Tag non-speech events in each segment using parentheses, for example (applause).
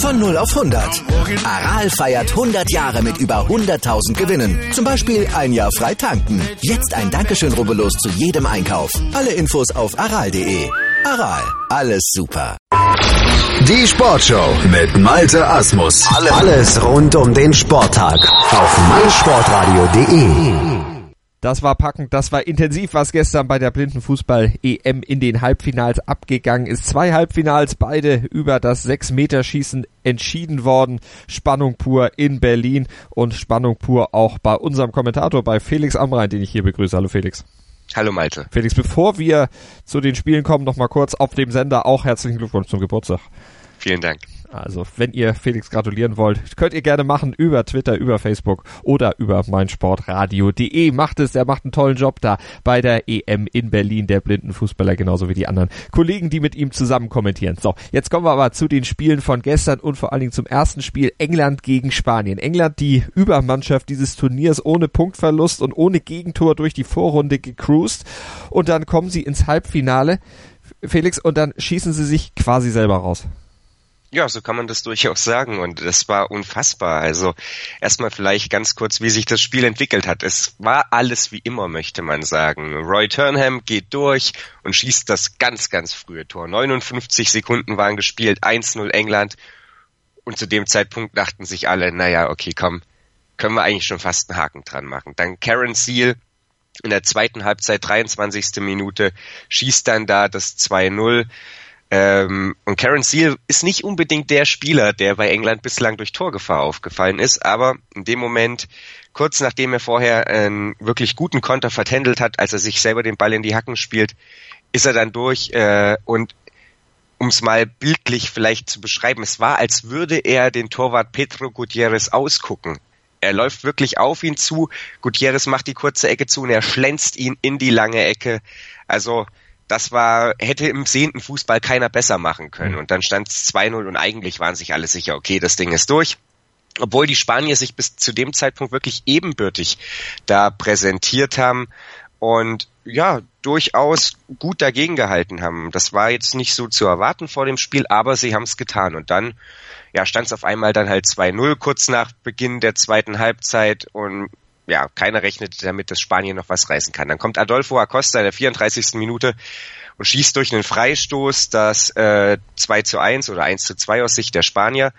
Von 0 auf 100. Aral feiert 100 Jahre mit über 100.000 Gewinnen. Zum Beispiel ein Jahr frei tanken. Jetzt ein Dankeschön, rubbellos zu jedem Einkauf. Alle Infos auf aral.de. Aral, alles super. Die Sportshow mit Malte Asmus. Alles rund um den Sporttag auf meinsportradio.de. Das war packend, das war intensiv, was gestern bei der Blindenfußball-EM in den Halbfinals abgegangen ist. Zwei Halbfinals, beide über das 6-Meter-Schießen entschieden worden. Spannung pur in Berlin und Spannung pur auch bei unserem Kommentator, bei Felix Amrein, den ich hier begrüße. Hallo Felix. Hallo Malte. Felix, bevor wir zu den Spielen kommen, noch mal kurz auf dem Sender auch herzlichen Glückwunsch zum Geburtstag. Vielen Dank. Also, wenn ihr Felix gratulieren wollt, könnt ihr gerne machen über Twitter, über Facebook oder über meinsportradio.de. Macht es, der macht einen tollen Job da bei der EM in Berlin, der blinden Fußballer, genauso wie die anderen Kollegen, die mit ihm zusammen kommentieren. So, jetzt kommen wir aber zu den Spielen von gestern und vor allen Dingen zum ersten Spiel England gegen Spanien. England, die Übermannschaft dieses Turniers ohne Punktverlust und ohne Gegentor durch die Vorrunde gecruised und dann kommen sie ins Halbfinale. Felix, und dann schießen sie sich quasi selber raus. Ja, so kann man das durchaus sagen und das war unfassbar. Also erstmal vielleicht ganz kurz, wie sich das Spiel entwickelt hat. Es war alles wie immer, möchte man sagen. Roy Turnham geht durch und schießt das ganz, ganz frühe Tor. 59 Sekunden waren gespielt, 1-0 England und zu dem Zeitpunkt dachten sich alle, naja, okay, komm, können wir eigentlich schon fast einen Haken dran machen. Dann Karen Seal in der zweiten Halbzeit, 23. Minute, schießt dann da das 2-0 ähm, und Karen Seal ist nicht unbedingt der Spieler, der bei England bislang durch Torgefahr aufgefallen ist, aber in dem Moment, kurz nachdem er vorher einen wirklich guten Konter vertändelt hat, als er sich selber den Ball in die Hacken spielt, ist er dann durch äh, und um es mal bildlich vielleicht zu beschreiben, es war, als würde er den Torwart Pedro Gutierrez ausgucken. Er läuft wirklich auf ihn zu, Gutierrez macht die kurze Ecke zu und er schlänzt ihn in die lange Ecke. Also das war, hätte im sehenden Fußball keiner besser machen können. Und dann stand es 2-0 und eigentlich waren sich alle sicher, okay, das Ding ist durch. Obwohl die Spanier sich bis zu dem Zeitpunkt wirklich ebenbürtig da präsentiert haben und ja, durchaus gut dagegen gehalten haben. Das war jetzt nicht so zu erwarten vor dem Spiel, aber sie haben es getan. Und dann ja, stand es auf einmal dann halt 2-0 kurz nach Beginn der zweiten Halbzeit und ja, keiner rechnet damit, dass Spanien noch was reißen kann. Dann kommt Adolfo Acosta in der 34. Minute und schießt durch einen Freistoß das äh, 2 zu 1 oder 1 zu 2 aus Sicht der Spanier.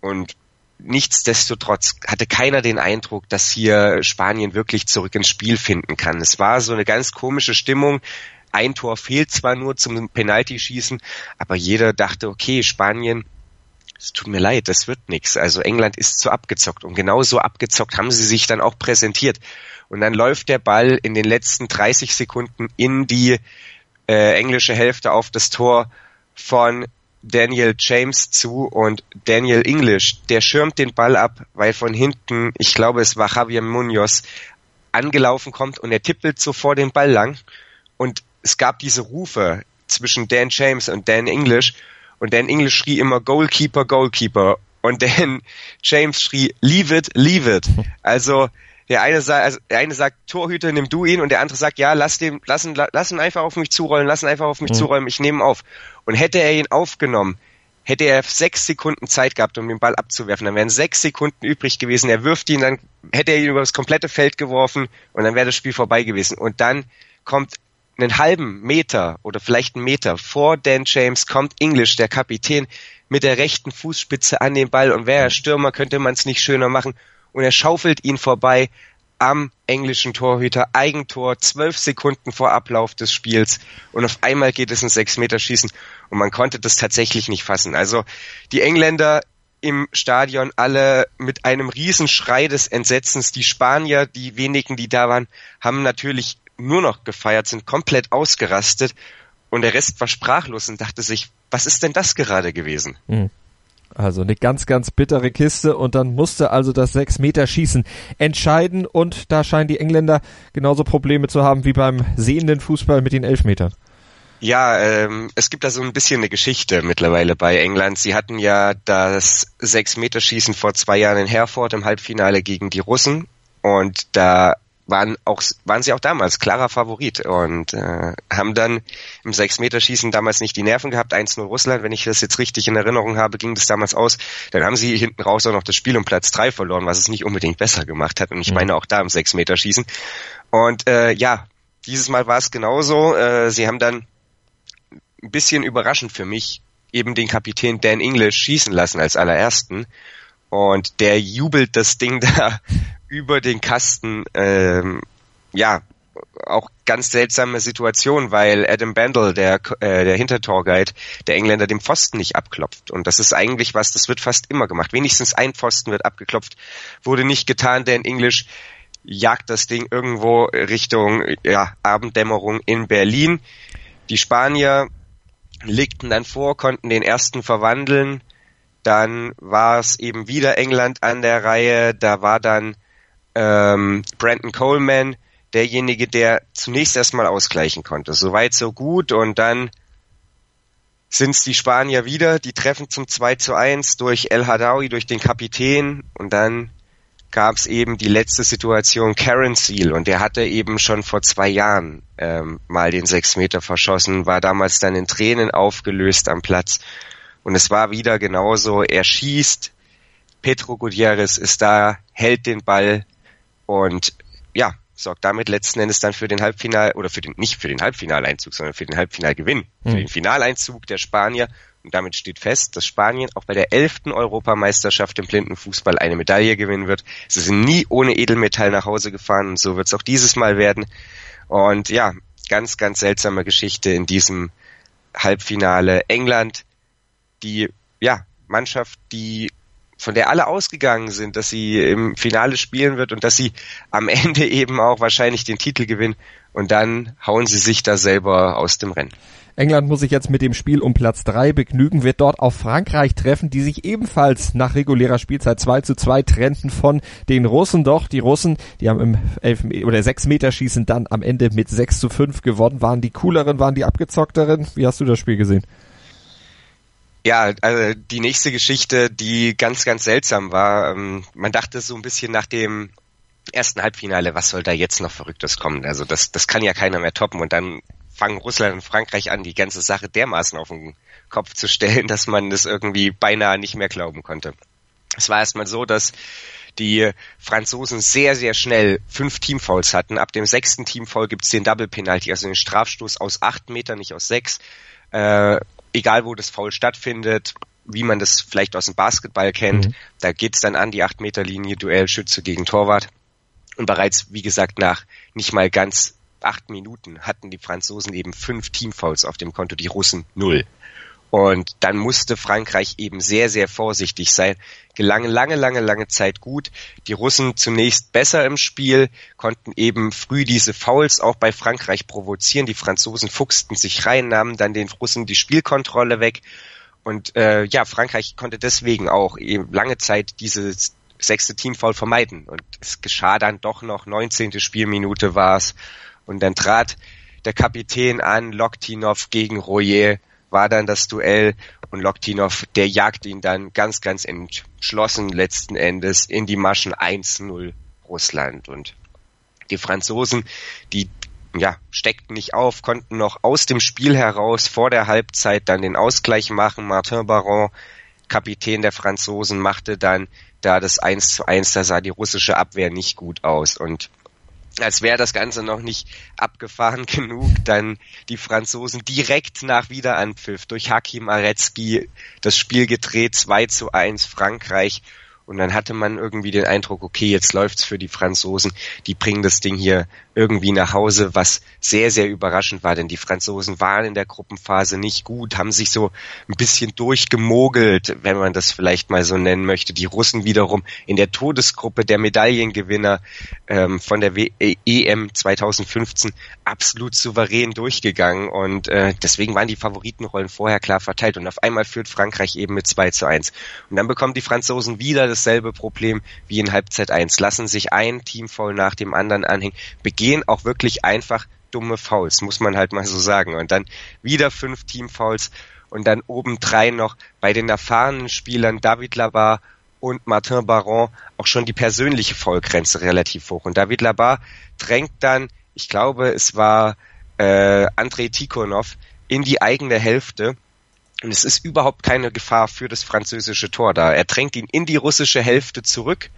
Und nichtsdestotrotz hatte keiner den Eindruck, dass hier Spanien wirklich zurück ins Spiel finden kann. Es war so eine ganz komische Stimmung. Ein Tor fehlt zwar nur zum Penaltyschießen, aber jeder dachte, okay, Spanien es tut mir leid, das wird nichts. Also England ist zu abgezockt und genau so abgezockt haben sie sich dann auch präsentiert. Und dann läuft der Ball in den letzten 30 Sekunden in die äh, englische Hälfte auf das Tor von Daniel James zu und Daniel English, der schirmt den Ball ab, weil von hinten, ich glaube es war Javier Munoz, angelaufen kommt und er tippelt so vor den Ball lang und es gab diese Rufe zwischen Dan James und Dan English und Dan English schrie immer Goalkeeper, Goalkeeper. Und Dan (laughs) James schrie Leave it, leave it. Also der eine sagt, also der eine sagt Torhüter, nimm du ihn, und der andere sagt, ja, lass den, lass ihn, lass ihn einfach auf mich zurollen, lass ihn einfach auf mich mhm. zurollen, ich nehme ihn auf. Und hätte er ihn aufgenommen, hätte er sechs Sekunden Zeit gehabt, um den Ball abzuwerfen. Dann wären sechs Sekunden übrig gewesen. Er wirft ihn, dann hätte er ihn über das komplette Feld geworfen und dann wäre das Spiel vorbei gewesen. Und dann kommt einen halben Meter oder vielleicht einen Meter vor Dan James kommt English, der Kapitän, mit der rechten Fußspitze an den Ball. Und wäre er Stürmer, könnte man es nicht schöner machen? Und er schaufelt ihn vorbei am englischen Torhüter, Eigentor, zwölf Sekunden vor Ablauf des Spiels. Und auf einmal geht es ins Sechs-Meter-Schießen. Und man konnte das tatsächlich nicht fassen. Also die Engländer im Stadion alle mit einem Riesenschrei des Entsetzens. Die Spanier, die wenigen, die da waren, haben natürlich nur noch gefeiert, sind komplett ausgerastet und der Rest war sprachlos und dachte sich, was ist denn das gerade gewesen? Mhm. Also eine ganz, ganz bittere Kiste und dann musste also das 6-Meter-Schießen entscheiden und da scheinen die Engländer genauso Probleme zu haben wie beim sehenden Fußball mit den Elfmetern. Ja, ähm, es gibt da so ein bisschen eine Geschichte mittlerweile bei England. Sie hatten ja das Sechs-Meter-Schießen vor zwei Jahren in Herford im Halbfinale gegen die Russen und da waren auch waren sie auch damals klarer Favorit und äh, haben dann im Sechs-Meter-Schießen damals nicht die Nerven gehabt. 1-0 Russland, wenn ich das jetzt richtig in Erinnerung habe, ging das damals aus. Dann haben sie hinten raus auch noch das Spiel um Platz drei verloren, was es nicht unbedingt besser gemacht hat. Und ich mhm. meine auch da im Sechs-Meter-Schießen. Und äh, ja, dieses Mal war es genauso. Äh, sie haben dann ein bisschen überraschend für mich eben den Kapitän Dan English schießen lassen als allerersten. Und der jubelt das Ding (laughs) da über den Kasten. Ähm, ja, auch ganz seltsame Situation, weil Adam Bandel, der, äh, der Hintertorguide, der Engländer dem Pfosten nicht abklopft. Und das ist eigentlich was, das wird fast immer gemacht. Wenigstens ein Pfosten wird abgeklopft, wurde nicht getan, denn English jagt das Ding irgendwo Richtung ja, Abenddämmerung in Berlin. Die Spanier legten dann vor, konnten den ersten verwandeln. Dann war es eben wieder England an der Reihe. Da war dann ähm, Brandon Coleman derjenige, der zunächst erstmal ausgleichen konnte. Soweit, so gut. Und dann sind es die Spanier wieder, die treffen zum 2 zu 1 durch El Hadawi, durch den Kapitän. Und dann gab es eben die letzte Situation Karen Seal und der hatte eben schon vor zwei Jahren ähm, mal den sechs Meter verschossen, war damals dann in Tränen aufgelöst am Platz und es war wieder genauso, er schießt, Petro Gutierrez ist da, hält den Ball und ja, sorgt damit letzten Endes dann für den Halbfinal oder für den nicht für den Halbfinaleinzug, sondern für den Halbfinalgewinn, mhm. für den Finaleinzug der Spanier und damit steht fest, dass Spanien auch bei der elften Europameisterschaft im Blindenfußball eine Medaille gewinnen wird. Sie sind nie ohne Edelmetall nach Hause gefahren und so wird es auch dieses Mal werden. Und ja, ganz, ganz seltsame Geschichte in diesem Halbfinale. England, die ja, Mannschaft, die von der alle ausgegangen sind, dass sie im Finale spielen wird und dass sie am (laughs) Ende eben auch wahrscheinlich den Titel gewinnen und dann hauen sie sich da selber aus dem Rennen. England muss sich jetzt mit dem Spiel um Platz drei begnügen, wird dort auf Frankreich treffen, die sich ebenfalls nach regulärer Spielzeit 2 zu 2 trennten von den Russen. Doch die Russen, die haben im 11 oder 6 Meter Schießen dann am Ende mit 6 zu 5 gewonnen, waren die cooleren, waren die abgezockteren. Wie hast du das Spiel gesehen? Ja, also die nächste Geschichte, die ganz, ganz seltsam war. Ähm, man dachte so ein bisschen nach dem ersten Halbfinale, was soll da jetzt noch Verrücktes kommen? Also das, das kann ja keiner mehr toppen. Und dann fangen Russland und Frankreich an, die ganze Sache dermaßen auf den Kopf zu stellen, dass man das irgendwie beinahe nicht mehr glauben konnte. Es war erstmal so, dass die Franzosen sehr, sehr schnell fünf Teamfouls hatten. Ab dem sechsten Teamfoul gibt's den Double Penalty, also den Strafstoß aus acht Metern, nicht aus sechs. Äh, egal wo das Foul stattfindet, wie man das vielleicht aus dem Basketball kennt, mhm. da geht's dann an die acht Meter Linie, Duellschütze gegen Torwart. Und bereits, wie gesagt, nach nicht mal ganz acht Minuten hatten die Franzosen eben fünf Teamfouls auf dem Konto, die Russen null. Und dann musste Frankreich eben sehr, sehr vorsichtig sein. Gelang lange, lange, lange Zeit gut. Die Russen zunächst besser im Spiel, konnten eben früh diese Fouls auch bei Frankreich provozieren. Die Franzosen fuchsten sich rein, nahmen dann den Russen die Spielkontrolle weg. Und äh, ja, Frankreich konnte deswegen auch eben lange Zeit dieses sechste Teamfoul vermeiden. Und es geschah dann doch noch, 19. Spielminute war es. Und dann trat der Kapitän an, Loktinov gegen Royer, war dann das Duell und Loktinov, der jagt ihn dann ganz, ganz entschlossen letzten Endes in die Maschen 1-0 Russland. Und die Franzosen, die ja, steckten nicht auf, konnten noch aus dem Spiel heraus vor der Halbzeit dann den Ausgleich machen. Martin Baron, Kapitän der Franzosen, machte dann da das 1 zu 1, da sah die russische Abwehr nicht gut aus. Und als wäre das Ganze noch nicht abgefahren (laughs) genug, dann die Franzosen direkt nach Wiederanpfiff durch Hakim Aretzky das Spiel gedreht, 2 zu 1 Frankreich. Und dann hatte man irgendwie den Eindruck, okay, jetzt läuft's für die Franzosen, die bringen das Ding hier irgendwie nach Hause, was sehr, sehr überraschend war, denn die Franzosen waren in der Gruppenphase nicht gut, haben sich so ein bisschen durchgemogelt, wenn man das vielleicht mal so nennen möchte. Die Russen wiederum in der Todesgruppe der Medaillengewinner ähm, von der w EM 2015 absolut souverän durchgegangen und äh, deswegen waren die Favoritenrollen vorher klar verteilt und auf einmal führt Frankreich eben mit 2 zu 1. Und dann bekommen die Franzosen wieder das dasselbe Problem wie in Halbzeit 1. Lassen sich ein Teamfoul nach dem anderen anhängen, begehen auch wirklich einfach dumme Fouls, muss man halt mal so sagen. Und dann wieder fünf Teamfouls und dann obendrein noch bei den erfahrenen Spielern David Labar und Martin Baron auch schon die persönliche Foulgrenze relativ hoch. Und David Labar drängt dann, ich glaube, es war äh, Andrei Tikhonov in die eigene Hälfte und es ist überhaupt keine Gefahr für das französische Tor da. Er drängt ihn in die russische Hälfte zurück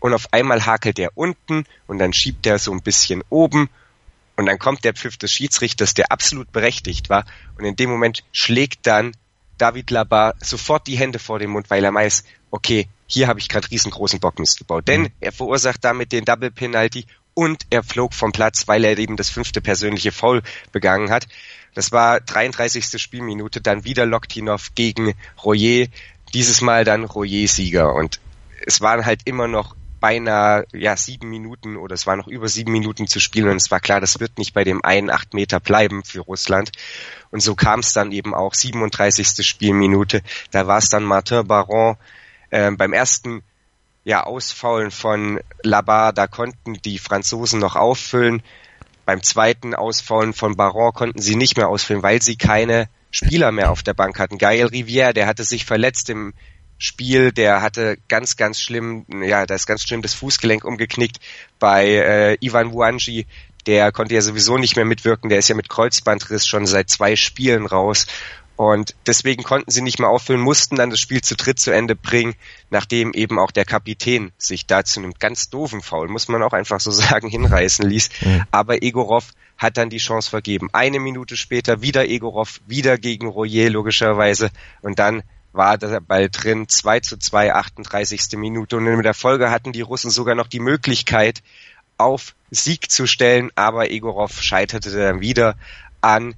und auf einmal hakelt er unten und dann schiebt er so ein bisschen oben und dann kommt der Pfiff des Schiedsrichters, der absolut berechtigt war und in dem Moment schlägt dann David Labar sofort die Hände vor den Mund, weil er weiß, okay, hier habe ich gerade riesengroßen Bockmist gebaut. Denn mhm. er verursacht damit den Double Penalty und er flog vom Platz, weil er eben das fünfte persönliche Foul begangen hat. Das war 33. Spielminute, dann wieder Loktinov gegen Royer, dieses Mal dann Royer Sieger und es waren halt immer noch beinahe ja sieben Minuten oder es war noch über sieben Minuten zu spielen und es war klar, das wird nicht bei dem einen acht Meter bleiben für Russland. Und so kam es dann eben auch 37. Spielminute. Da war es dann Martin Baron äh, beim ersten ja, Ausfaulen von Labar, da konnten die Franzosen noch auffüllen. Beim zweiten Ausfallen von Baron konnten sie nicht mehr ausfüllen, weil sie keine Spieler mehr auf der Bank hatten. Gael Rivière, der hatte sich verletzt im Spiel, der hatte ganz, ganz schlimm, ja, da ist ganz schlimm das Fußgelenk umgeknickt. Bei äh, Ivan Wuanji, der konnte ja sowieso nicht mehr mitwirken, der ist ja mit Kreuzbandriss schon seit zwei Spielen raus. Und deswegen konnten sie nicht mehr auffüllen, mussten dann das Spiel zu dritt zu Ende bringen, nachdem eben auch der Kapitän sich da zu einem ganz doofen Foul, muss man auch einfach so (laughs) sagen, hinreißen ließ. Mhm. Aber Egorov hat dann die Chance vergeben. Eine Minute später wieder Egorov, wieder gegen Royer logischerweise. Und dann war der Ball drin, 2 zu 2, 38. Minute. Und in der Folge hatten die Russen sogar noch die Möglichkeit, auf Sieg zu stellen, aber Egorov scheiterte dann wieder an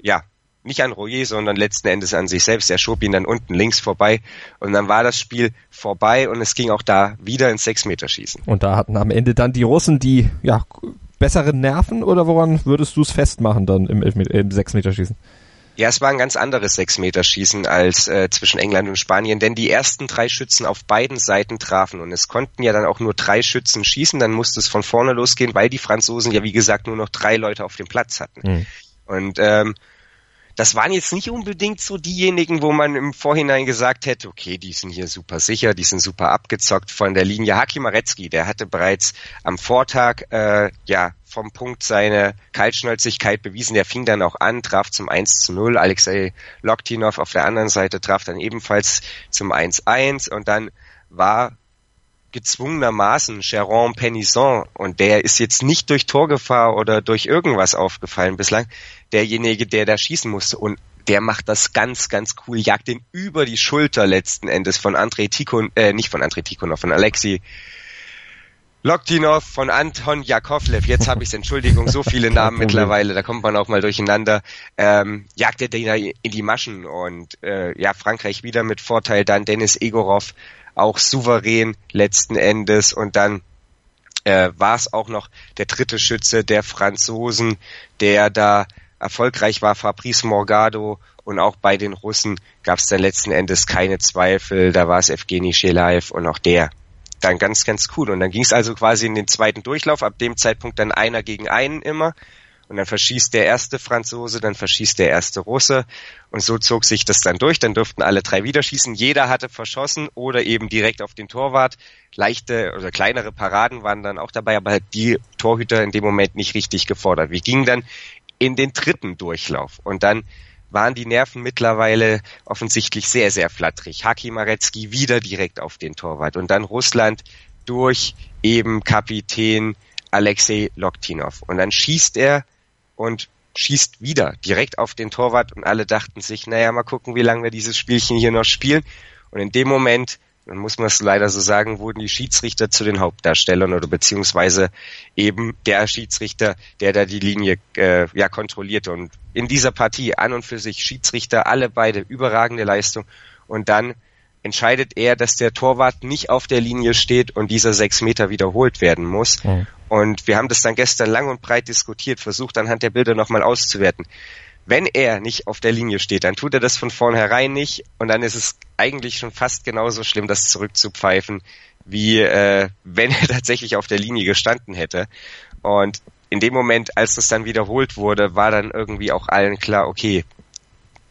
ja, nicht an Royer, sondern letzten Endes an sich selbst. Er schob ihn dann unten links vorbei und dann war das Spiel vorbei und es ging auch da wieder ins Sechsmeterschießen. Und da hatten am Ende dann die Russen die ja besseren Nerven oder woran würdest du es festmachen dann im, im Sechsmeterschießen? Ja, es war ein ganz anderes Sechsmeterschießen als äh, zwischen England und Spanien, denn die ersten drei Schützen auf beiden Seiten trafen und es konnten ja dann auch nur drei Schützen schießen, dann musste es von vorne losgehen, weil die Franzosen ja wie gesagt nur noch drei Leute auf dem Platz hatten. Mhm. Und ähm, das waren jetzt nicht unbedingt so diejenigen, wo man im Vorhinein gesagt hätte, okay, die sind hier super sicher, die sind super abgezockt von der Linie. Haki Marecki, der hatte bereits am Vortag äh, ja vom Punkt seine Kaltschnäuzigkeit bewiesen. Der fing dann auch an, traf zum 1 zu 0. Alexei Loktinov auf der anderen Seite traf dann ebenfalls zum 1-1 und dann war gezwungenermaßen Jérôme Penison und der ist jetzt nicht durch Torgefahr oder durch irgendwas aufgefallen bislang, derjenige, der da schießen musste. Und der macht das ganz, ganz cool, jagt den über die Schulter letzten Endes von Andrei Tikon, äh, nicht von Andrei Tikhonov, von Alexei Loktinov, von Anton Jakovlev, jetzt habe ich Entschuldigung, so viele Namen mittlerweile, da kommt man auch mal durcheinander, ähm, jagt er den in die Maschen und äh, ja, Frankreich wieder mit Vorteil, dann Dennis Egorov, auch souverän letzten Endes. Und dann äh, war es auch noch der dritte Schütze der Franzosen, der da erfolgreich war, Fabrice Morgado. Und auch bei den Russen gab es dann letzten Endes keine Zweifel, da war es Evgeny Shelaev und auch der dann ganz, ganz cool. Und dann ging es also quasi in den zweiten Durchlauf, ab dem Zeitpunkt dann einer gegen einen immer und dann verschießt der erste Franzose, dann verschießt der erste Russe und so zog sich das dann durch. Dann durften alle drei wieder schießen. Jeder hatte verschossen oder eben direkt auf den Torwart. Leichte oder kleinere Paraden waren dann auch dabei, aber halt die Torhüter in dem Moment nicht richtig gefordert. Wir gingen dann in den dritten Durchlauf und dann waren die Nerven mittlerweile offensichtlich sehr, sehr flatterig. Haki Marecki wieder direkt auf den Torwart und dann Russland durch eben Kapitän Alexei Loktinov. Und dann schießt er und schießt wieder direkt auf den Torwart und alle dachten sich, naja, mal gucken, wie lange wir dieses Spielchen hier noch spielen. Und in dem Moment dann muss man es leider so sagen, wurden die Schiedsrichter zu den Hauptdarstellern oder beziehungsweise eben der Schiedsrichter, der da die Linie äh, ja kontrollierte. Und in dieser Partie an und für sich Schiedsrichter alle beide überragende Leistung und dann entscheidet er, dass der Torwart nicht auf der Linie steht und dieser sechs Meter wiederholt werden muss. Mhm. Und wir haben das dann gestern lang und breit diskutiert, versucht anhand der Bilder nochmal auszuwerten wenn er nicht auf der Linie steht, dann tut er das von vornherein nicht und dann ist es eigentlich schon fast genauso schlimm, das zurückzupfeifen, wie äh, wenn er (laughs) tatsächlich auf der Linie gestanden hätte. Und in dem Moment, als das dann wiederholt wurde, war dann irgendwie auch allen klar, okay,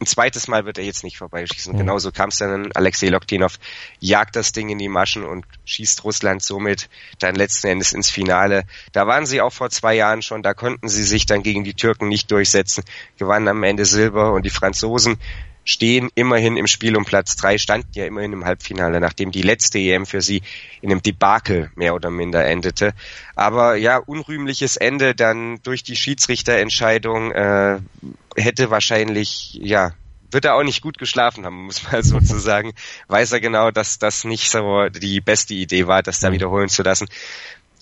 ein zweites Mal wird er jetzt nicht vorbeischießen. Mhm. Genauso kam es dann. Alexei Loktinov jagt das Ding in die Maschen und schießt Russland somit dann letzten Endes ins Finale. Da waren sie auch vor zwei Jahren schon, da konnten sie sich dann gegen die Türken nicht durchsetzen, gewannen am Ende Silber und die Franzosen stehen immerhin im Spiel um Platz drei, standen ja immerhin im Halbfinale, nachdem die letzte EM für sie in einem Debakel mehr oder minder endete. Aber ja, unrühmliches Ende dann durch die Schiedsrichterentscheidung äh, hätte wahrscheinlich, ja, wird er auch nicht gut geschlafen haben, (laughs) muss man sozusagen. Weiß er genau, dass das nicht so die beste Idee war, das da mhm. wiederholen zu lassen.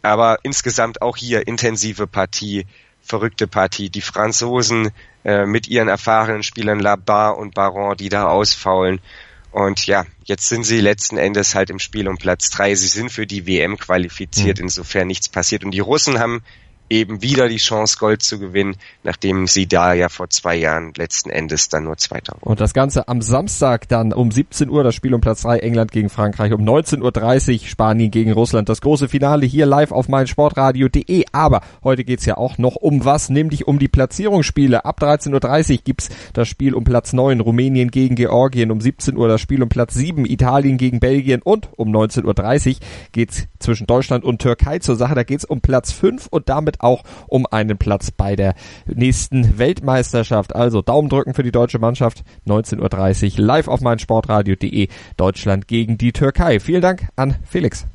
Aber insgesamt auch hier intensive Partie, verrückte Partie. Die Franzosen äh, mit ihren erfahrenen Spielern Labar und Baron, die da ausfaulen. Und ja, jetzt sind sie letzten Endes halt im Spiel um Platz drei. Sie sind für die WM qualifiziert, mhm. insofern nichts passiert. Und die Russen haben eben wieder die Chance, Gold zu gewinnen, nachdem sie da ja vor zwei Jahren letzten Endes dann nur Zweiter Und das Ganze am Samstag dann um 17 Uhr das Spiel um Platz 3 England gegen Frankreich, um 19.30 Uhr Spanien gegen Russland. Das große Finale hier live auf meinsportradio.de. Aber heute geht's ja auch noch um was, nämlich um die Platzierungsspiele. Ab 13.30 Uhr gibt's das Spiel um Platz 9 Rumänien gegen Georgien, um 17 Uhr das Spiel um Platz 7 Italien gegen Belgien und um 19.30 Uhr geht's zwischen Deutschland und Türkei zur Sache. Da geht's um Platz 5 und damit auch um einen Platz bei der nächsten Weltmeisterschaft. Also Daumen drücken für die deutsche Mannschaft. 19.30 Uhr live auf meinsportradio.de. Deutschland gegen die Türkei. Vielen Dank an Felix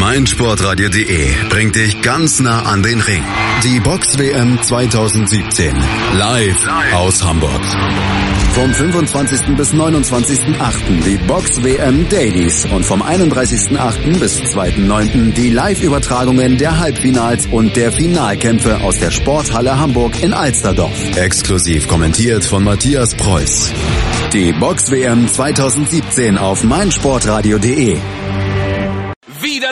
meinsportradio.de bringt dich ganz nah an den Ring. Die Box WM 2017 live aus Hamburg. Vom 25. bis 29.8. die Box WM Dailies und vom 31.8. bis 2.9. die Live-Übertragungen der Halbfinals und der Finalkämpfe aus der Sporthalle Hamburg in Alsterdorf. Exklusiv kommentiert von Matthias Preuß. Die Box WM 2017 auf meinsportradio.de